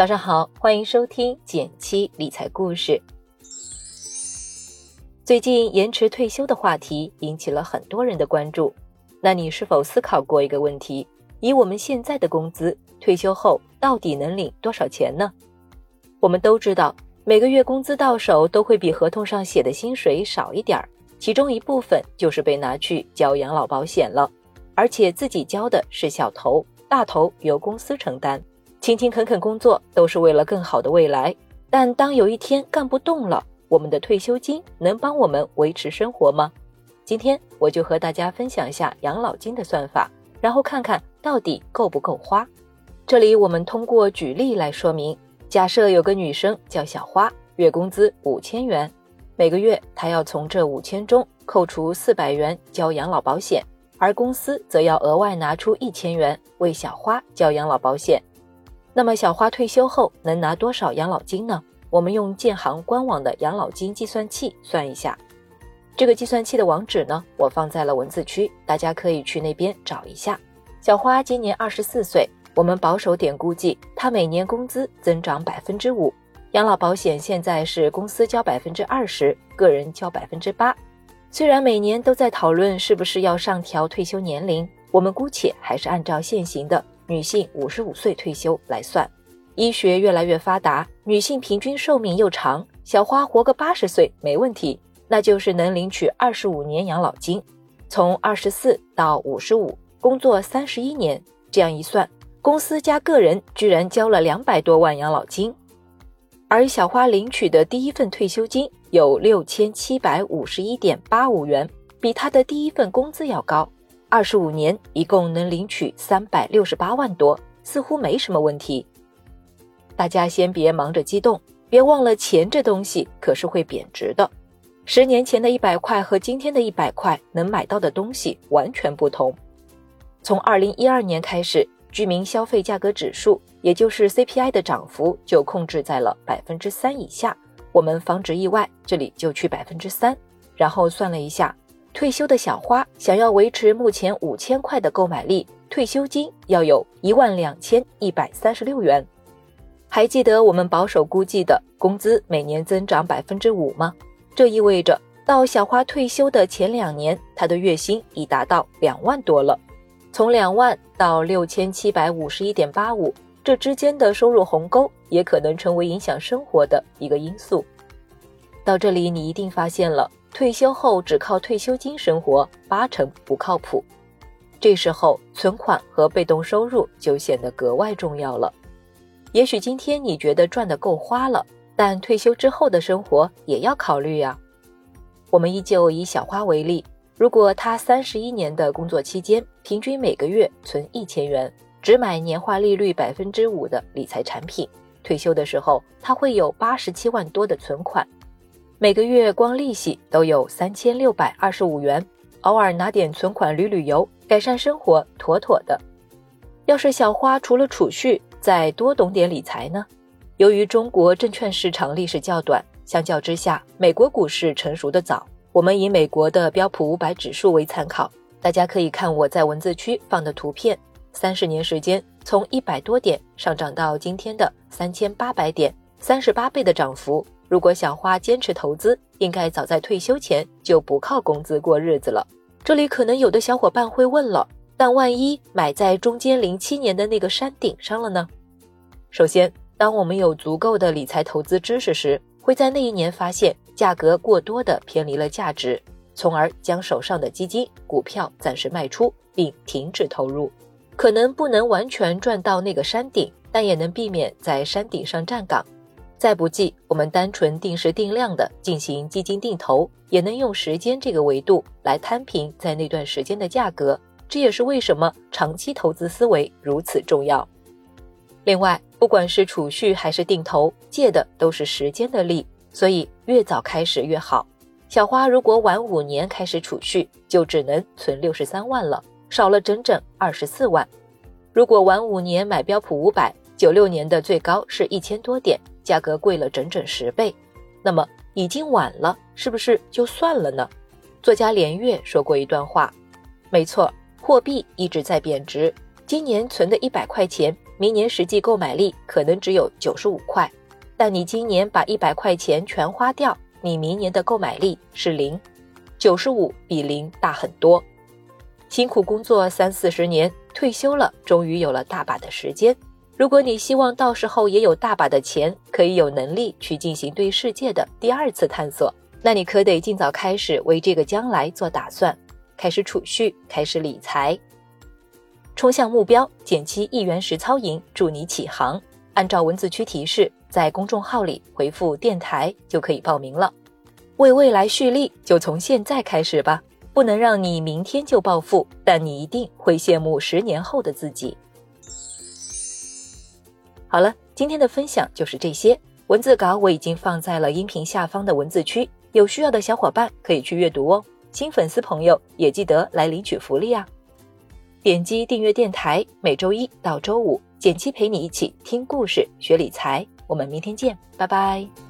早上好，欢迎收听减七理财故事。最近延迟退休的话题引起了很多人的关注。那你是否思考过一个问题？以我们现在的工资，退休后到底能领多少钱呢？我们都知道，每个月工资到手都会比合同上写的薪水少一点儿，其中一部分就是被拿去交养老保险了，而且自己交的是小头，大头由公司承担。勤勤恳恳工作都是为了更好的未来，但当有一天干不动了，我们的退休金能帮我们维持生活吗？今天我就和大家分享一下养老金的算法，然后看看到底够不够花。这里我们通过举例来说明：假设有个女生叫小花，月工资五千元，每个月她要从这五千中扣除四百元交养老保险，而公司则要额外拿出一千元为小花交养老保险。那么小花退休后能拿多少养老金呢？我们用建行官网的养老金计算器算一下。这个计算器的网址呢，我放在了文字区，大家可以去那边找一下。小花今年二十四岁，我们保守点估计，她每年工资增长百分之五，养老保险现在是公司交百分之二十，个人交百分之八。虽然每年都在讨论是不是要上调退休年龄，我们姑且还是按照现行的。女性五十五岁退休来算，医学越来越发达，女性平均寿命又长，小花活个八十岁没问题，那就是能领取二十五年养老金。从二十四到五十五，工作三十一年，这样一算，公司加个人居然交了两百多万养老金，而小花领取的第一份退休金有六千七百五十一点八五元，比她的第一份工资要高。二十五年，一共能领取三百六十八万多，似乎没什么问题。大家先别忙着激动，别忘了钱这东西可是会贬值的。十年前的一百块和今天的一百块能买到的东西完全不同。从二零一二年开始，居民消费价格指数，也就是 CPI 的涨幅就控制在了百分之三以下。我们防止意外，这里就取百分之三，然后算了一下。退休的小花想要维持目前五千块的购买力，退休金要有一万两千一百三十六元。还记得我们保守估计的工资每年增长百分之五吗？这意味着到小花退休的前两年，她的月薪已达到两万多了。从两万到六千七百五十一点八五，这之间的收入鸿沟也可能成为影响生活的一个因素。到这里，你一定发现了。退休后只靠退休金生活，八成不靠谱。这时候，存款和被动收入就显得格外重要了。也许今天你觉得赚的够花了，但退休之后的生活也要考虑呀。我们依旧以小花为例，如果她三十一年的工作期间，平均每个月存一千元，只买年化利率百分之五的理财产品，退休的时候，她会有八十七万多的存款。每个月光利息都有三千六百二十五元，偶尔拿点存款旅旅游，改善生活，妥妥的。要是小花除了储蓄，再多懂点理财呢？由于中国证券市场历史较短，相较之下，美国股市成熟的早。我们以美国的标普五百指数为参考，大家可以看我在文字区放的图片。三十年时间，从一百多点上涨到今天的三千八百点，三十八倍的涨幅。如果小花坚持投资，应该早在退休前就不靠工资过日子了。这里可能有的小伙伴会问了，但万一买在中间零七年的那个山顶上了呢？首先，当我们有足够的理财投资知识时，会在那一年发现价格过多的偏离了价值，从而将手上的基金、股票暂时卖出并停止投入。可能不能完全赚到那个山顶，但也能避免在山顶上站岗。再不济，我们单纯定时定量的进行基金定投，也能用时间这个维度来摊平在那段时间的价格。这也是为什么长期投资思维如此重要。另外，不管是储蓄还是定投，借的都是时间的力，所以越早开始越好。小花如果晚五年开始储蓄，就只能存六十三万了，少了整整二十四万。如果晚五年买标普五百，九六年的最高是一千多点。价格贵了整整十倍，那么已经晚了，是不是就算了呢？作家连岳说过一段话，没错，货币一直在贬值，今年存的一百块钱，明年实际购买力可能只有九十五块，但你今年把一百块钱全花掉，你明年的购买力是零，九十五比零大很多。辛苦工作三四十年，退休了，终于有了大把的时间。如果你希望到时候也有大把的钱，可以有能力去进行对世界的第二次探索，那你可得尽早开始为这个将来做打算，开始储蓄，开始理财，冲向目标，减七一元实操营，助你起航。按照文字区提示，在公众号里回复“电台”就可以报名了。为未来蓄力，就从现在开始吧。不能让你明天就暴富，但你一定会羡慕十年后的自己。好了，今天的分享就是这些。文字稿我已经放在了音频下方的文字区，有需要的小伙伴可以去阅读哦。新粉丝朋友也记得来领取福利啊！点击订阅电台，每周一到周五，简七陪你一起听故事、学理财。我们明天见，拜拜。